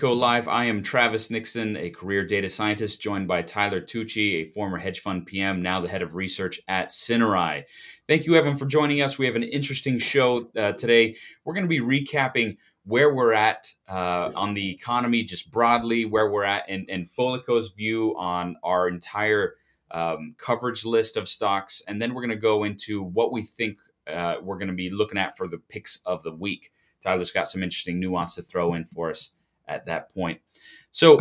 Go Live. I am Travis Nixon, a career data scientist, joined by Tyler Tucci, a former hedge fund PM, now the head of research at Cinerai. Thank you, Evan, for joining us. We have an interesting show uh, today. We're going to be recapping where we're at uh, on the economy, just broadly, where we're at, and, and Foliko's view on our entire um, coverage list of stocks. And then we're going to go into what we think uh, we're going to be looking at for the picks of the week. Tyler's got some interesting nuance to throw in for us at that point. So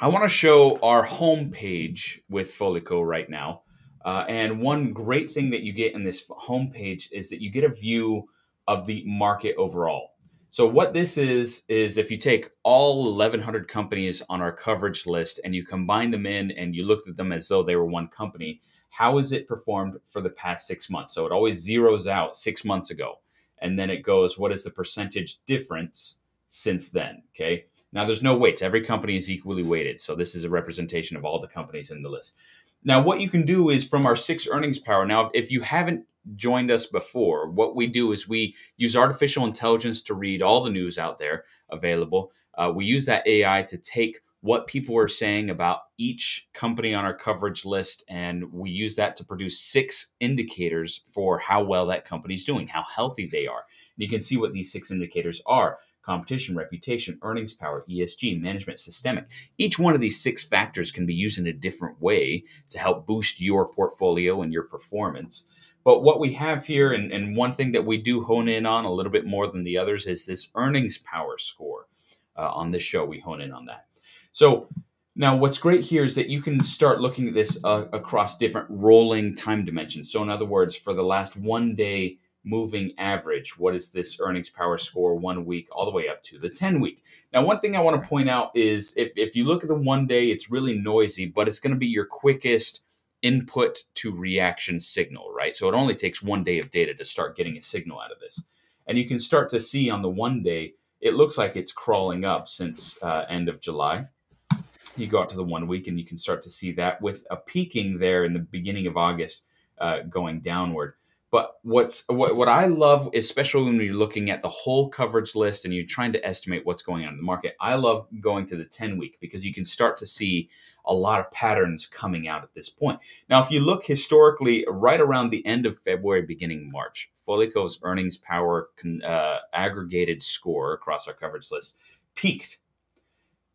I want to show our homepage with Foliko right now. Uh, and one great thing that you get in this homepage is that you get a view of the market overall. So what this is is if you take all 1100 companies on our coverage list and you combine them in and you looked at them as though they were one company, how has it performed for the past 6 months? So it always zeroes out 6 months ago and then it goes what is the percentage difference since then. Okay. Now there's no weights. Every company is equally weighted. So this is a representation of all the companies in the list. Now, what you can do is from our six earnings power. Now, if you haven't joined us before, what we do is we use artificial intelligence to read all the news out there available. Uh, we use that AI to take what people are saying about each company on our coverage list, and we use that to produce six indicators for how well that company is doing, how healthy they are. And you can see what these six indicators are competition, reputation, earnings power, ESG, management, systemic. Each one of these six factors can be used in a different way to help boost your portfolio and your performance. But what we have here, and, and one thing that we do hone in on a little bit more than the others, is this earnings power score. Uh, on this show, we hone in on that. So now, what's great here is that you can start looking at this uh, across different rolling time dimensions. So, in other words, for the last one day moving average. What is this earnings power score one week all the way up to the 10 week? Now, one thing I want to point out is if, if you look at the one day, it's really noisy, but it's going to be your quickest input to reaction signal, right? So it only takes one day of data to start getting a signal out of this. And you can start to see on the one day, it looks like it's crawling up since uh, end of July. You go out to the one week and you can start to see that with a peaking there in the beginning of August uh, going downward. But what's what, what I love, especially when you're looking at the whole coverage list and you're trying to estimate what's going on in the market, I love going to the 10 week because you can start to see a lot of patterns coming out at this point. Now, if you look historically, right around the end of February, beginning March, Foliko's earnings power uh, aggregated score across our coverage list peaked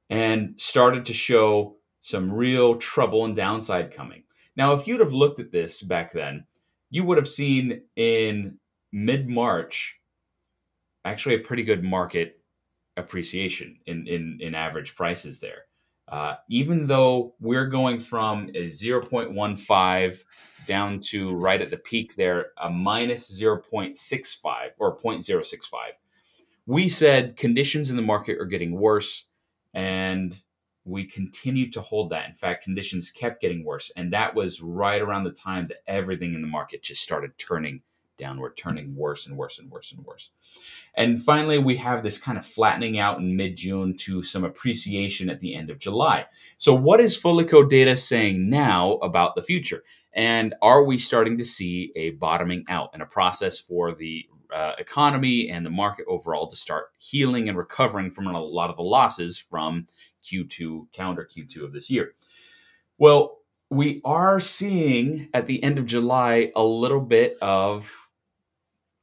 and started to show some real trouble and downside coming. Now, if you'd have looked at this back then, you would have seen in mid March actually a pretty good market appreciation in, in, in average prices there. Uh, even though we're going from a 0.15 down to right at the peak there, a minus 0.65 or 0.065, we said conditions in the market are getting worse and we continued to hold that. In fact, conditions kept getting worse. And that was right around the time that everything in the market just started turning downward, turning worse and worse and worse and worse. And finally, we have this kind of flattening out in mid June to some appreciation at the end of July. So, what is Foliko data saying now about the future? And are we starting to see a bottoming out and a process for the uh, economy and the market overall to start healing and recovering from a lot of the losses from Q2, calendar Q2 of this year. Well, we are seeing at the end of July a little bit of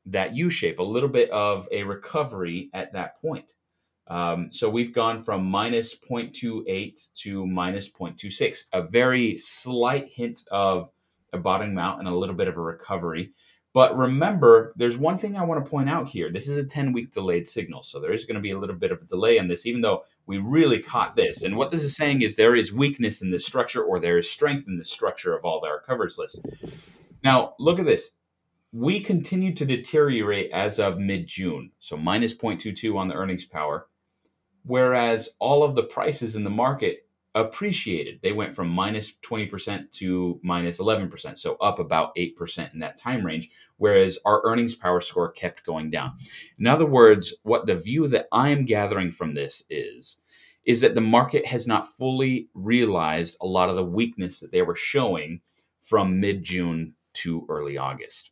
that U shape, a little bit of a recovery at that point. Um, so we've gone from minus 0.28 to minus 0.26, a very slight hint of a bottoming out and a little bit of a recovery. But remember, there's one thing I want to point out here. This is a 10 week delayed signal. So there is going to be a little bit of a delay in this, even though we really caught this. And what this is saying is there is weakness in the structure or there is strength in the structure of all our coverage list. Now, look at this. We continue to deteriorate as of mid June. So minus 0.22 on the earnings power. Whereas all of the prices in the market appreciated. They went from minus 20% to minus 11%, so up about 8% in that time range, whereas our earnings power score kept going down. In other words, what the view that I'm gathering from this is is that the market has not fully realized a lot of the weakness that they were showing from mid-June to early August.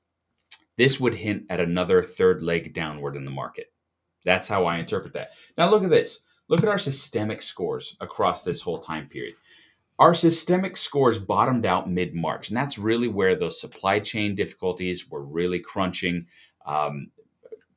This would hint at another third leg downward in the market. That's how I interpret that. Now look at this look at our systemic scores across this whole time period. Our systemic scores bottomed out mid March, and that's really where those supply chain difficulties were really crunching. Um,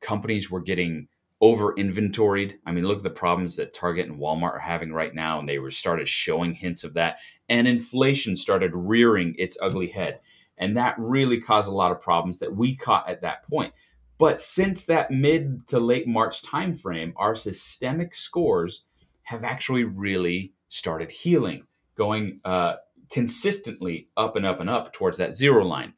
companies were getting over inventoried. I mean, look at the problems that Target and Walmart are having right now, and they were started showing hints of that. And inflation started rearing its ugly head. And that really caused a lot of problems that we caught at that point. But since that mid to late March timeframe, our systemic scores have actually really started healing, going uh, consistently up and up and up towards that zero line.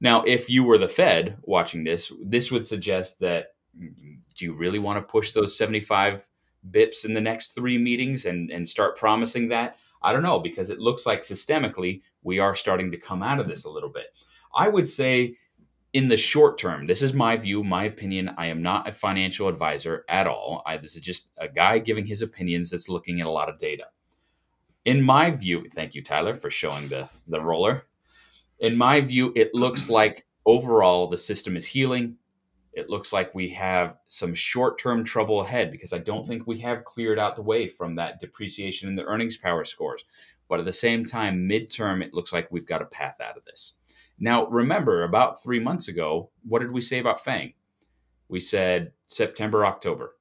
Now, if you were the Fed watching this, this would suggest that do you really want to push those 75 bips in the next three meetings and, and start promising that? I don't know, because it looks like systemically we are starting to come out of this a little bit. I would say in the short term, this is my view, my opinion. I am not a financial advisor at all. I, this is just a guy giving his opinions that's looking at a lot of data. In my view, thank you, Tyler, for showing the, the roller. In my view, it looks like overall the system is healing it looks like we have some short term trouble ahead because I don't think we have cleared out the way from that depreciation in the earnings power scores. But at the same time, midterm, it looks like we've got a path out of this. Now, remember, about three months ago, what did we say about FANG? We said September, October.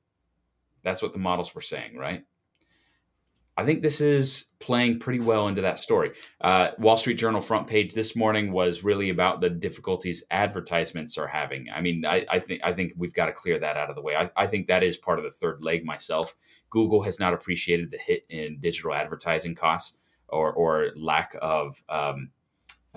That's what the models were saying, right? I think this is playing pretty well into that story. Uh, Wall Street Journal front page this morning was really about the difficulties advertisements are having. I mean, I, I think I think we've got to clear that out of the way. I, I, think that is part of the third leg myself. Google has not appreciated the hit in digital advertising costs or or lack of um,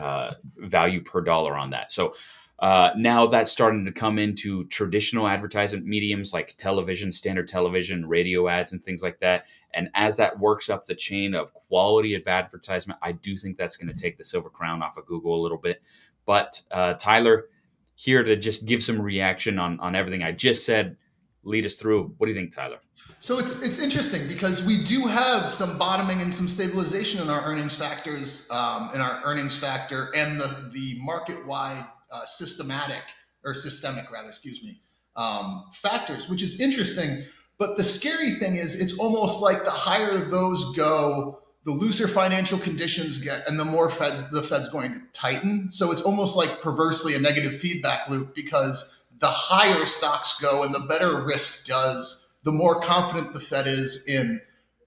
uh, value per dollar on that. So uh, now that's starting to come into traditional advertisement mediums like television, standard television, radio ads, and things like that. And as that works up the chain of quality of advertisement, I do think that's going to take the silver crown off of Google a little bit. But uh, Tyler, here to just give some reaction on on everything I just said. Lead us through. What do you think, Tyler? So it's it's interesting because we do have some bottoming and some stabilization in our earnings factors, um, in our earnings factor, and the the market wide uh, systematic or systemic rather, excuse me, um, factors, which is interesting. But the scary thing is, it's almost like the higher those go, the looser financial conditions get, and the more Fed's the Fed's going to tighten. So it's almost like perversely a negative feedback loop because the higher stocks go and the better risk does, the more confident the Fed is in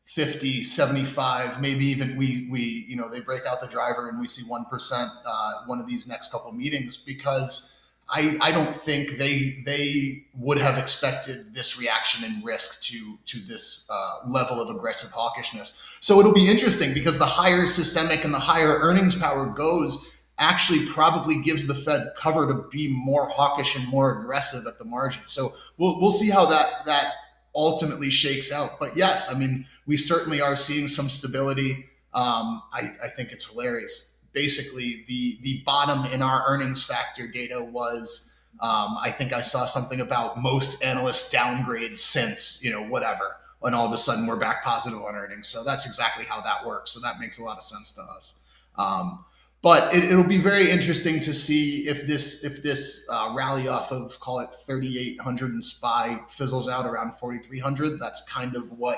50 75 maybe even we we you know they break out the driver and we see 1% uh, one of these next couple meetings because I, I don't think they they would have expected this reaction and risk to to this uh, level of aggressive hawkishness. So it'll be interesting because the higher systemic and the higher earnings power goes, actually probably gives the Fed cover to be more hawkish and more aggressive at the margin. So we'll we'll see how that that ultimately shakes out. But yes, I mean we certainly are seeing some stability. Um, I, I think it's hilarious. Basically, the the bottom in our earnings factor data was. Um, I think I saw something about most analysts downgrade since you know whatever, and all of a sudden we're back positive on earnings. So that's exactly how that works. So that makes a lot of sense to us. Um, but it, will be very interesting to see if this if this uh, rally off of call it 3800 and spy fizzles out around 4300 that's kind of what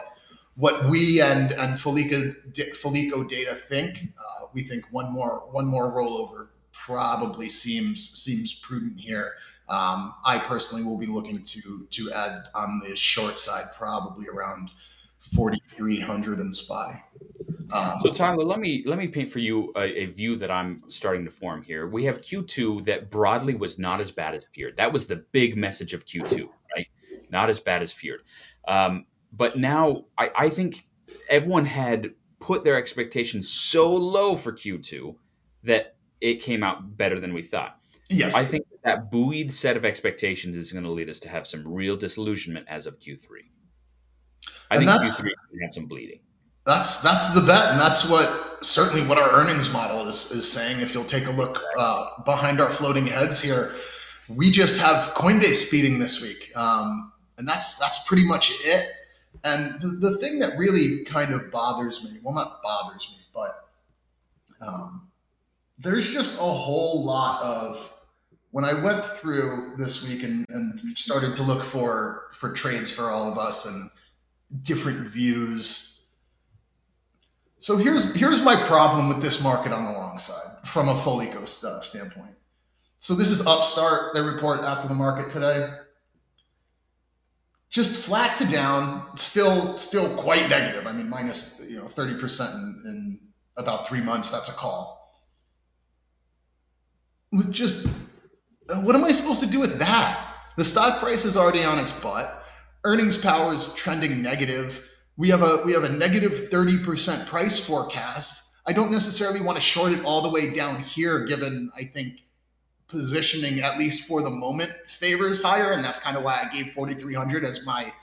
what we and and Foliko, Foliko data think. Uh, we think one more one more rollover probably seems seems prudent here. Um, I personally will be looking to to add on the short side probably around 4300 and SPY. Um, so Tyler, let me let me paint for you a, a, view that I'm starting to form here. We have Q2 that broadly was not as bad as feared. That was the big message of Q2, right? Not as bad as feared. Um, but now I, I think everyone had put their expectations so low for Q2 that it came out better than we thought. Yes. I think that buoyed set of expectations is going to lead us to have some real disillusionment as of Q3. I and think Q3 can have some bleeding. That's that's the bet, and that's what certainly what our earnings model is is saying. If you'll take a look uh, behind our floating heads here, we just have Coinbase beating this week, um, and that's that's pretty much it. And the, the thing that really kind of bothers me, well, not bothers me, but um, there's just a whole lot of when I went through this week and, and started to look for for trades for all of us and different views. So here's here's my problem with this market on the long side from a Foliko uh, standpoint. So this is Upstart. They report after the market today. Just flat to down, still still quite negative. I mean, minus you know thirty percent in about three months. That's a call. With just what am I supposed to do with that? The stock price is already on its butt. Earnings power is trending negative. We have a we have a negative 30% price forecast. I don't necessarily want to short it all the way down here, given I think positioning, at least for the moment, favors higher. And that's kind of why I gave 4,300 as my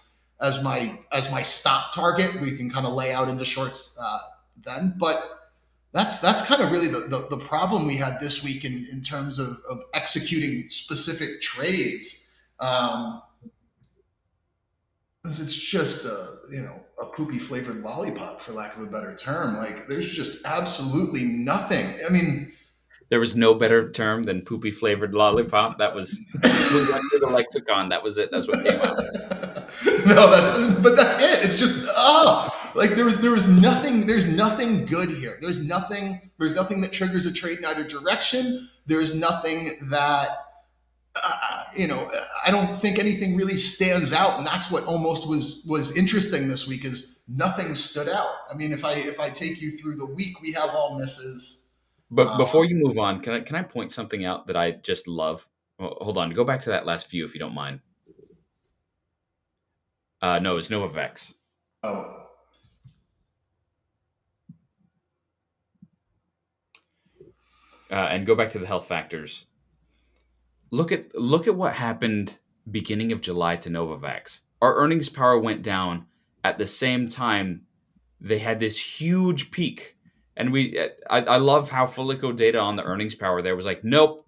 as my as my stop target. We can kind of lay out into shorts uh, then. But that's that's kind of really the, the, the, problem we had this week in, in terms of, of executing specific trades. Um, it's just a you know a poopy flavored lollipop for lack of a better term. Like there's just absolutely nothing. I mean, there was no better term than poopy flavored lollipop. That was the lexicon. That was it. That's what came out. no, that's but that's it. It's just ah. Oh like there was there was nothing there's nothing good here. There's nothing there's nothing that triggers a trade in either direction. There's nothing that uh, you know I don't think anything really stands out, and that's what almost was was interesting this week is nothing stood out. I mean, if I if I take you through the week, we have all misses. But um, before you move on, can I can I point something out that I just love? Well, hold on, go back to that last view if you don't mind. Uh, no, it's Novavax. Oh, uh, and go back to the health factors. Look at look at what happened beginning of July to Novavax. Our earnings power went down at the same time they had this huge peak. And we, I, I love how Foliko data on the earnings power there was like, nope,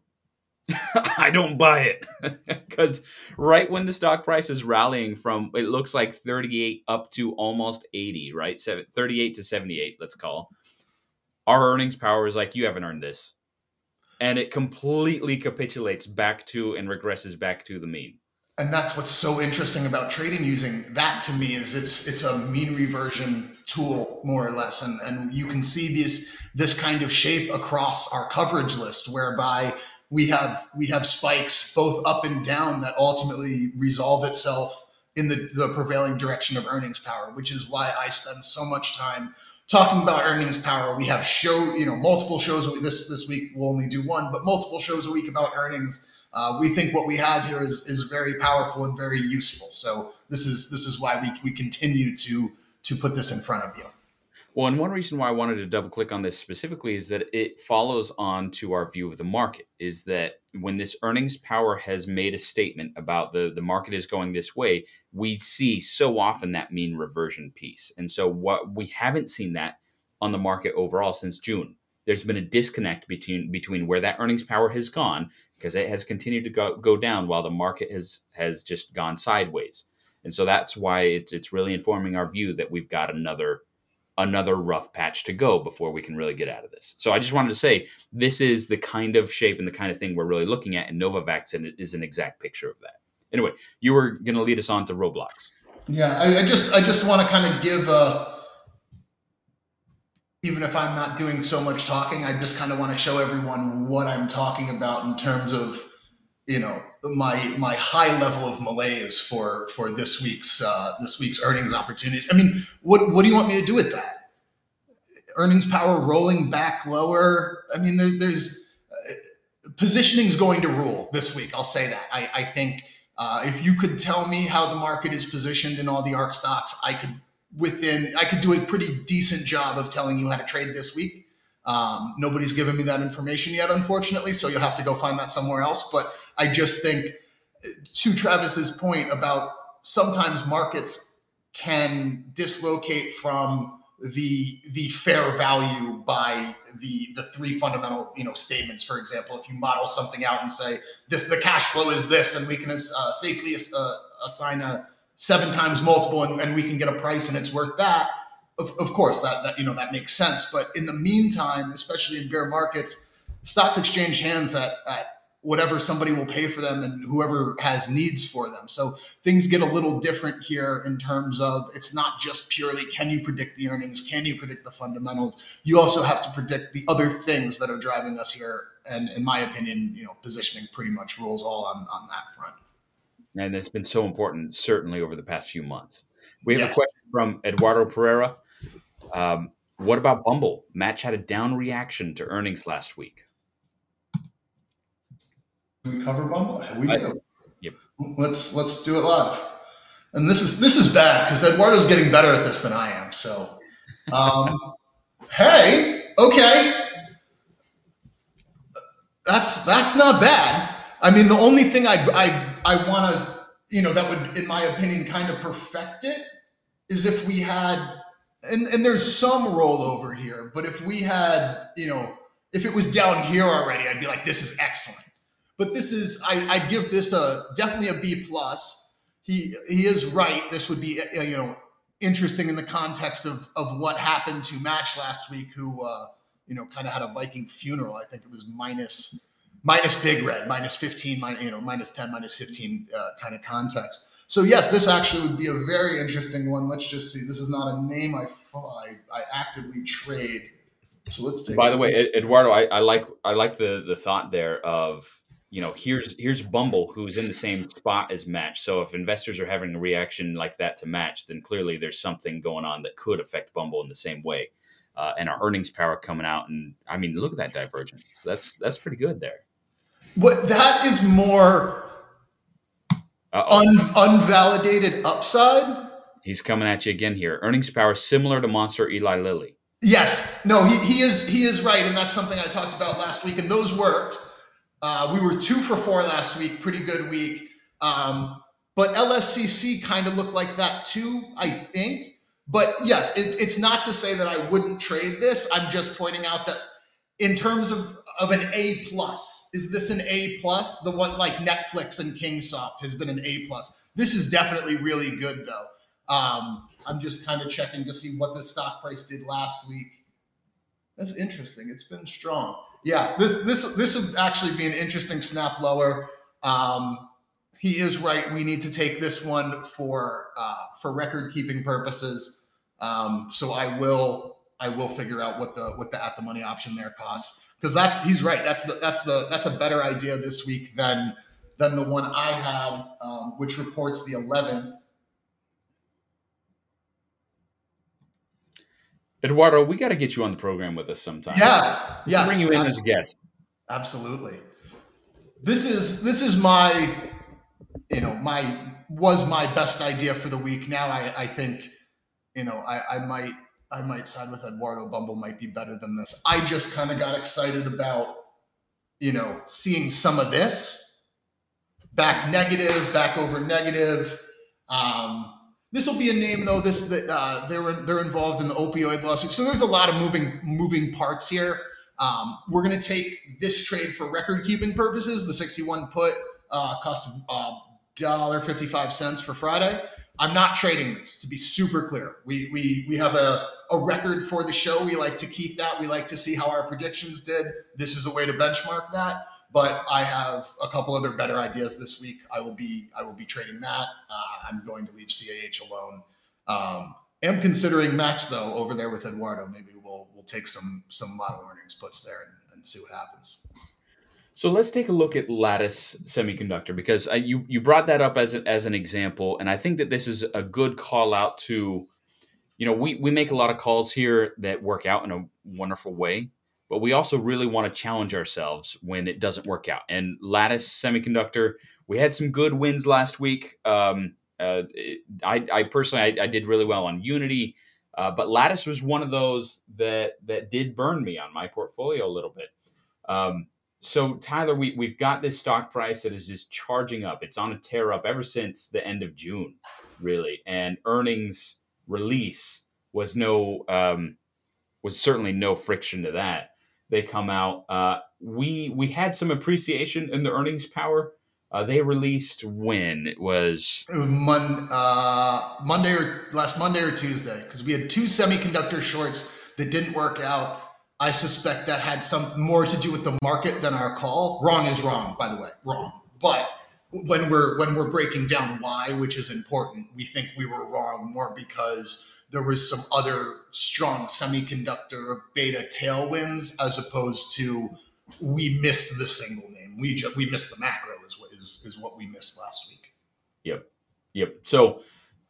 I don't buy it because right when the stock price is rallying from it looks like 38 up to almost 80, right? 38 to 78, let's call. Our earnings power is like you haven't earned this and it completely capitulates back to and regresses back to the mean. And that's what's so interesting about trading using that to me is it's it's a mean reversion tool more or less. And and you can see this this kind of shape across our coverage list whereby we have we have spikes both up and down that ultimately resolve itself in the, the prevailing direction of earnings power which is why i spend so much time talking about earnings power. We have show, you know, multiple shows. This this week we'll only do one, but multiple shows a week about earnings. Uh, we think what we have here is is very powerful and very useful. So this is this is why we, we continue to to put this in front of you. Well, and one reason why I wanted to double click on this specifically is that it follows on to our view of the market. Is that when this earnings power has made a statement about the the market is going this way, we see so often that mean reversion piece. And so what we haven't seen that on the market overall since June. There's been a disconnect between between where that earnings power has gone because it has continued to go, go down while the market has has just gone sideways. And so that's why it's it's really informing our view that we've got another another rough patch to go before we can really get out of this. So I just wanted to say this is the kind of shape and the kind of thing we're really looking at, and Novavax is an exact picture of that. Anyway, you were going to lead us on to Roblox. Yeah, I, I just I just want to kind of give a. Even if I'm not doing so much talking, I just kind of want to show everyone what I'm talking about in terms of, you know, my my high level of malaise for for this week's uh, this week's earnings opportunities. I mean, what what do you want me to do with that? Earnings power rolling back lower. I mean, there, there's uh, positioning is going to rule this week. I'll say that. I, I think uh, if you could tell me how the market is positioned in all the ARK stocks, I could within I could do a pretty decent job of telling you how to trade this week. Um, nobody's given me that information yet, unfortunately, so you'll have to go find that somewhere else. But I just think, to Travis's point about sometimes markets can dislocate from the the fair value by the the three fundamental you know statements. For example, if you model something out and say this the cash flow is this, and we can uh, safely uh, assign a seven times multiple, and, and, we can get a price, and it's worth that. Of, of course, that that you know that makes sense. But in the meantime, especially in bear markets, stocks exchange hands at, at whatever somebody will pay for them and whoever has needs for them. So things get a little different here in terms of it's not just purely can you predict the earnings, can you predict the fundamentals? You also have to predict the other things that are driving us here. And in my opinion, you know, positioning pretty much rules all on, on that front. And it's been so important, certainly over the past few months. We have yes. a question from Eduardo Pereira. Um, what about Bumble? Match had a down reaction to earnings last week we cover Bumble? We do. Yep. Let's let's do it live. And this is this is bad because Eduardo's getting better at this than I am. So, um, hey, okay, that's that's not bad. I mean, the only thing I I I want to you know that would, in my opinion, kind of perfect it is if we had and and there's some rollover here, but if we had you know if it was down here already, I'd be like, this is excellent but this is I, I'd give this a definitely a B plus. He he is right. This would be you know interesting in the context of of what happened to Match last week, who uh, you know kind of had a Viking funeral. I think it was minus minus Big Red, minus fifteen, minus, you know minus ten, minus fifteen uh, kind of context. So yes, this actually would be a very interesting one. Let's just see. This is not a name I I, I actively trade. So let's take. By the way, Eduardo, I, I like I like the the thought there of you know, here's here's Bumble who's in the same spot as Match. So if investors are having a reaction like that to Match, then clearly there's something going on that could affect Bumble in the same way. Uh, and our earnings power coming out, and I mean, look at that divergence. That's that's pretty good there. What that is more un, unvalidated upside. He's coming at you again here. Earnings power similar to Monster Eli Lilly. Yes, no, he, he is he is right, and that's something I talked about last week, and those worked. Uh, we were two for four last week, pretty good week. Um, but LSCC kind of looked like that too, I think. But yes, it, it's not to say that I wouldn't trade this. I'm just pointing out that in terms of of an A plus, is this an A plus? The one like Netflix and Kingsoft has been an A plus. This is definitely really good though. Um, I'm just kind of checking to see what the stock price did last week. That's interesting. It's been strong yeah, this this this would actually be an interesting snap lower. Um, he is right. We need to take this one for uh, for record keeping purposes. Um, so I will I will figure out what the what the at the money option there costs because that's he's right. That's the that's the that's a better idea this week than than the one I had, um, which reports the 11th Eduardo, we got to get you on the program with us sometime. Yeah, yes, bring you in as a guest. Absolutely. This is this is my, you know, my was my best idea for the week. Now I, I think, you know, I, I might I might side with Eduardo. Bumble might be better than this. I just kind of got excited about, you know, seeing some of this back negative, back over negative. Um, this will be a name though. This that uh, they're they're involved in the opioid lawsuit, so there's a lot of moving moving parts here. Um, we're going to take this trade for record keeping purposes. The 61 put uh, cost uh, dollar fifty five cents for Friday. I'm not trading this to be super clear. We we we have a a record for the show. We like to keep that. We like to see how our predictions did. This is a way to benchmark that but I have a couple other better ideas this week. I will be I will be trading that. Uh, I'm going to leave CAH alone. Um, am considering match though over there with Eduardo. Maybe we'll we'll take some some model earnings puts there and, and see what happens. So let's take a look at Lattice Semiconductor because I, you you brought that up as a, as an example, and I think that this is a good call out to, you know, we we make a lot of calls here that work out in a wonderful way, but we also really want to challenge ourselves when it doesn't work out. And Lattice Semiconductor, we had some good wins last week. Um, uh, I, I, personally, I, I, did really well on Unity, uh, but Lattice was one of those that that did burn me on my portfolio a little bit. Um, so Tyler, we we've got this stock price that is just charging up. It's on a tear up ever since the end of June, really, and earnings release was no um, was certainly no friction to that they come out. Uh, we we had some appreciation in the earnings power. Uh, they released when it was Mon- uh, Monday or last Monday or Tuesday because we had two semiconductor shorts that didn't work out. I suspect that had some more to do with the market than our call. Wrong is wrong, by the way, wrong. But when we're when we're breaking down why, which is important, we think we were wrong more because there was some other strong semiconductor beta tailwinds as opposed to we missed the single name. We just, we missed the macro is what is, is what we missed last week. Yep. Yep. So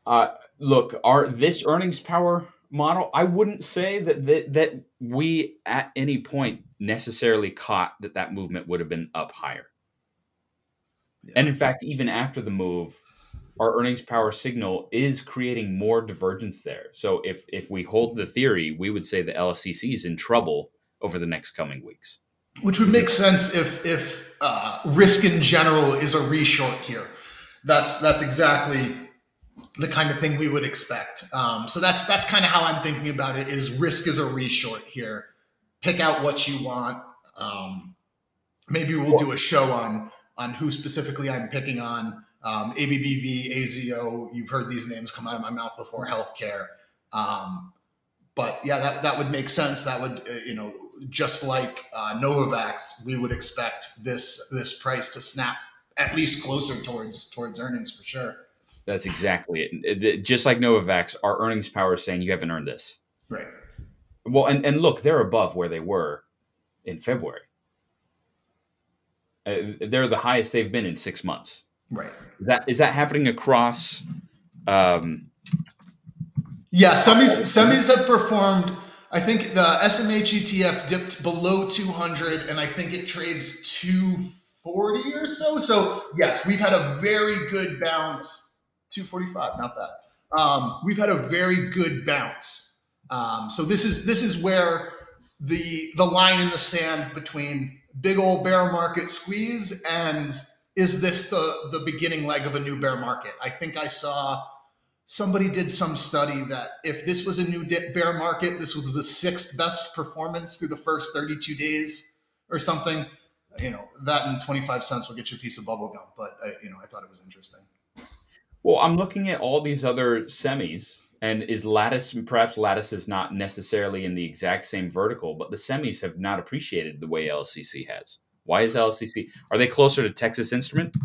uh, look, our this earnings power model, I wouldn't say that, that that we at any point necessarily caught that that movement would have been up higher. Yeah. And in fact, even after the move, our earnings power signal is creating more divergence there. So if if we hold the theory, we would say the LSCC is in trouble over the next coming weeks. Which would make sense if if uh, risk in general is a reshort here. That's that's exactly the kind of thing we would expect. Um, so that's that's kind of how I'm thinking about it. Is risk is a reshort here. Pick out what you want. Um, maybe we'll do a show on on who specifically I'm picking on. Um, ABBV, AZO. You've heard these names come out of my mouth before. Healthcare. Um, but yeah, that that would make sense. That would uh, you know just like uh, Novavax, we would expect this this price to snap at least closer towards towards earnings for sure. That's exactly it. Just like Novavax, our earnings power is saying you haven't earned this. Right. Well, and, and look, they're above where they were in February. Uh, they're the highest they've been in six months. Right. Is that is that happening across? Um, yeah, semis semis have performed. I think the SMH ETF dipped below 200, and I think it trades 240 or so. So yes, we've had a very good bounce 245, not bad. Um, we've had a very good bounce. Um, so this is this is where the the line in the sand between big old bear market squeeze and is this the the beginning leg of a new bear market? I think I saw somebody did some study that if this was a new bear market, this was the sixth best performance through the first 32 days or something. You know, that and 25 cents will get you a piece of bubble gum. But I, you know, I thought it was interesting. Well, I'm looking at all these other semis, and is Lattice perhaps Lattice is not necessarily in the exact same vertical, but the semis have not appreciated the way LCC has. Why is LCC? Are they closer to Texas Instrument?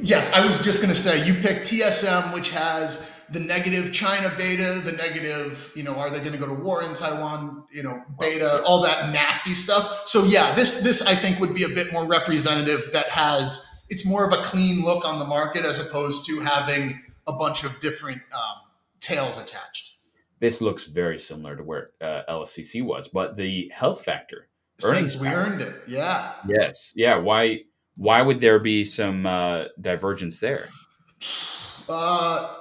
Yes, I was just going to say you picked TSM, which has the negative China beta, the negative, you know, are they going to go to war in Taiwan, you know, beta, all that nasty stuff. So yeah, this this I think would be a bit more representative that has it's more of a clean look on the market as opposed to having a bunch of different um, tails attached. This looks very similar to where uh, LSCC was, but the health factor. Since we earned it, yeah. Yes, yeah. Why? Why would there be some uh, divergence there? Uh,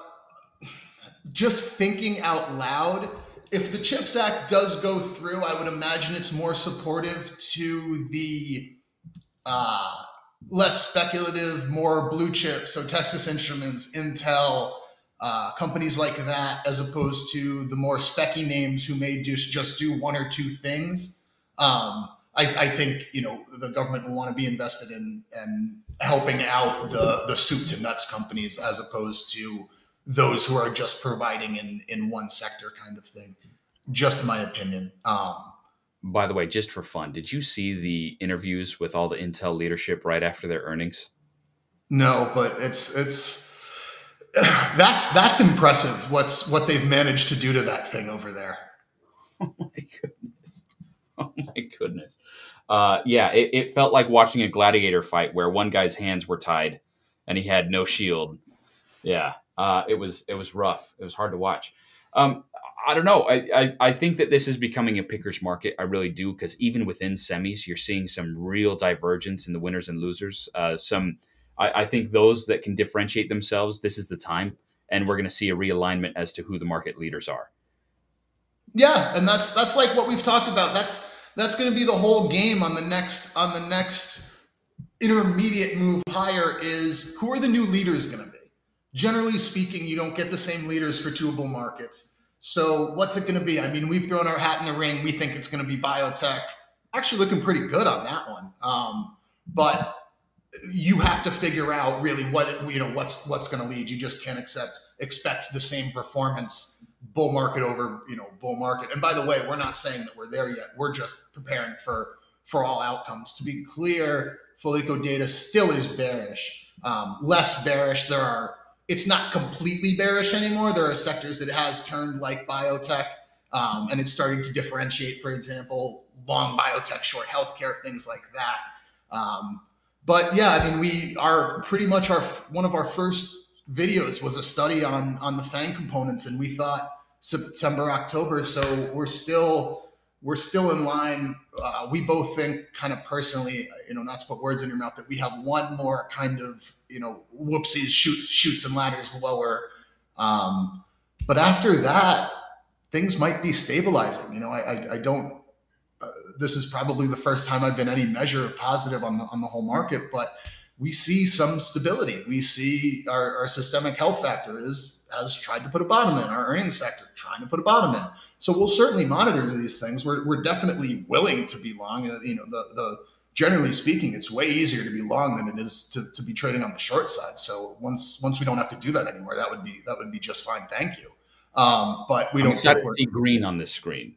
just thinking out loud, if the CHIPS Act does go through, I would imagine it's more supportive to the uh, less speculative, more blue chip. So Texas Instruments, Intel, uh, companies like that, as opposed to the more specky names who may just just do one or two things. Um, I, I, think you know the government will want to be invested in and helping out the the soup to nuts companies as opposed to those who are just providing in in one sector kind of thing. Just my opinion. Um, by the way, just for fun, did you see the interviews with all the Intel leadership right after their earnings? No, but it's it's that's that's impressive. What's what they've managed to do to that thing over there? Oh my goodness! Oh my goodness! Uh, yeah, it, it felt like watching a gladiator fight where one guy's hands were tied and he had no shield. Yeah, uh, it was it was rough. It was hard to watch. Um, I don't know. I, I, I, think that this is becoming a picker's market. I really do because even within semis, you're seeing some real divergence in the winners and losers. Uh, some, I, I, think those that can differentiate themselves, this is the time, and we're going to see a realignment as to who the market leaders are. Yeah, and that's that's like what we've talked about. That's that's going to be the whole game on the next on the next intermediate move higher. Is who are the new leaders going to be? Generally speaking, you don't get the same leaders for two bull markets so what's it going to be? I mean, we've thrown our hat in the ring. We think it's going to be biotech. Actually, looking pretty good on that one. Um, but you have to figure out really what you know what's what's going to lead. You just can't accept expect the same performance bull market over you know bull market. And by the way, we're not saying that we're there yet. We're just preparing for for all outcomes. To be clear, Foliko data still is bearish. Um, less bearish. There are. It's not completely bearish anymore. There are sectors that has turned like biotech, um, and it's starting to differentiate. For example, long biotech, short healthcare, things like that. Um, but yeah, I mean, we are pretty much our one of our first videos was a study on on the FANG components, and we thought September October. So we're still we're still in line. Uh, we both think, kind of personally, you know, not to put words in your mouth, that we have one more kind of you know whoopsies, shoot, Chutes and ladders lower. Um, but after that, things might be stabilizing. You know, I, I, I don't this is probably the first time I've been any measure of positive on the, on the whole market, but we see some stability. We see our, our, systemic health factor is has tried to put a bottom in. Our earnings factor trying to put a bottom in. So we'll certainly monitor these things. We're, we're definitely willing to be long. You know, the the generally speaking, it's way easier to be long than it is to, to be trading on the short side. So once once we don't have to do that anymore, that would be that would be just fine. Thank you. Um, but we I'm don't excited to see green on this screen.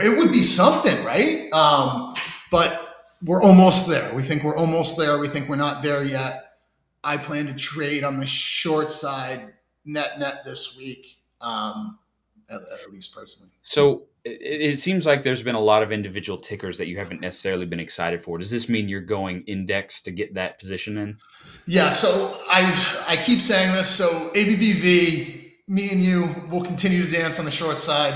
It would be something, right? Um, but we're almost there. We think we're almost there. We think we're not there yet. I plan to trade on the short side net net this week, um, at, at, least personally. So it, it, seems like there's been a lot of individual tickers that you haven't necessarily been excited for. Does this mean you're going index to get that position in? Yeah. So I I keep saying this. So ABBV me and you will continue to dance on the short side.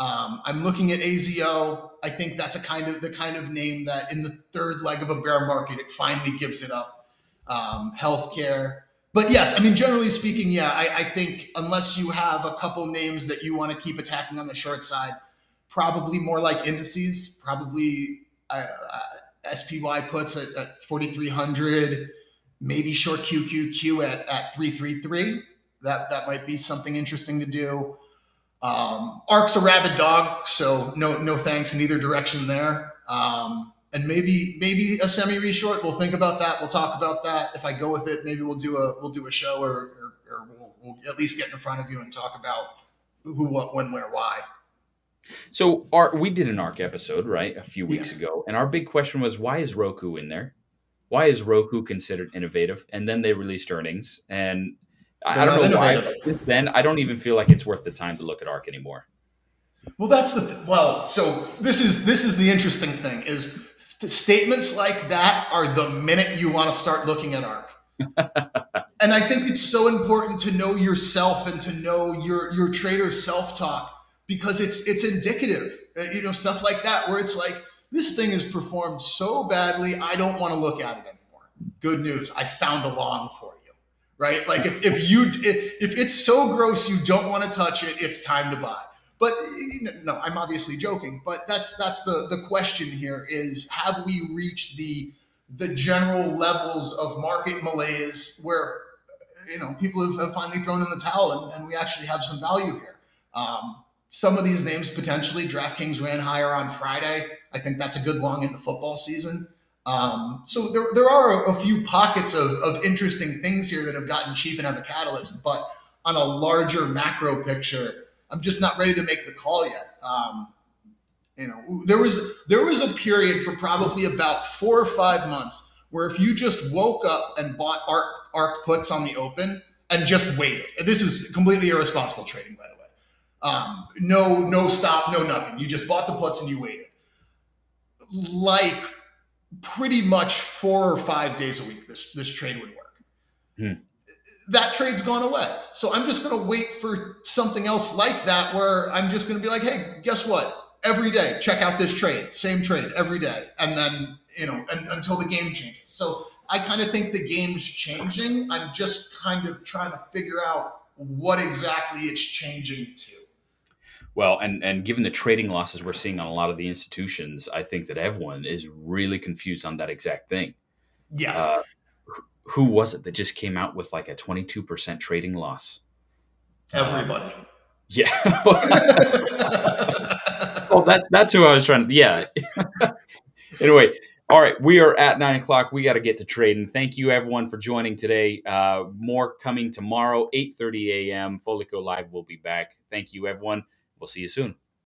Um, I'm looking at AZO. I think that's a kind of the kind of name that in the third leg of a bear market, it finally gives it up. Um, healthcare. But yes, I mean, generally speaking, yeah, I, I think unless you have a couple names that you want to keep attacking on the short side, probably more like indices, probably uh, uh, SPY puts at, at 4,300, maybe short QQQ at, at 333 that that might be something interesting to do. Um, Ark's a rabid dog, so no no thanks in either direction there. Um, and maybe maybe a semi reshort. We'll think about that. We'll talk about that. If I go with it, maybe we'll do a we'll do a show or, or, or we'll, we'll at least get in front of you and talk about who, what, when, where, why. So our, we did an ARK episode, right, a few weeks yes. ago, and our big question was why is Roku in there? Why is Roku considered innovative? And then they released earnings, and I, I don't know why. then I don't even feel like it's worth the time to look at ARK anymore. Well, that's the well. So this is this is the interesting thing is statements like that are the minute you want to start looking at ARK. and I think it's so important to know yourself and to know your your trader self talk because it's it's indicative. Uh, you know stuff like that where it's like this thing has performed so badly, I don't want to look at it anymore. Good news, I found a long for you right? Like if, if you if, if it's so gross you don't want to touch it, it's time to buy. But no, I'm obviously joking. But that's that's the the question here is have we reached the the general levels of market malaise where you know people have, finally thrown in the towel and, and, we actually have some value here. Um, some of these names potentially DraftKings ran higher on Friday. I think that's a good long into football season. Um, so there, there are a, few pockets of, of interesting things here that have gotten cheap and have a catalyst, but on a larger macro picture, I'm just not ready to make the call yet. Um, you know, there was there was a period for probably about four or five months where if you just woke up and bought ARK, ARK puts on the open and just waited, this is completely irresponsible trading, by the way. Um, no, no stop, no nothing. You just bought the puts and you waited. Like pretty much four or five days a week this this trade would work. Hmm. That trade's gone away. So I'm just going to wait for something else like that where I'm just going to be like, hey, guess what? Every day, check out this trade, same trade every day, and then you know and, until the game changes. So I kind of think the game's changing. I'm just kind of trying to figure out what exactly it's changing to. Well, and and given the trading losses we're seeing on a lot of the institutions, I think that everyone is really confused on that exact thing. Yes. Uh, who was it that just came out with like a 22% trading loss? Everybody. Um, yeah. well, that's that's who I was trying to. Yeah. anyway, All right, we are at nine o'clock. We got to get to trading. Thank you, everyone, for joining today. Uh, more coming tomorrow, eight thirty a.m. Foliko Live will be back. Thank you, everyone. We'll see you soon.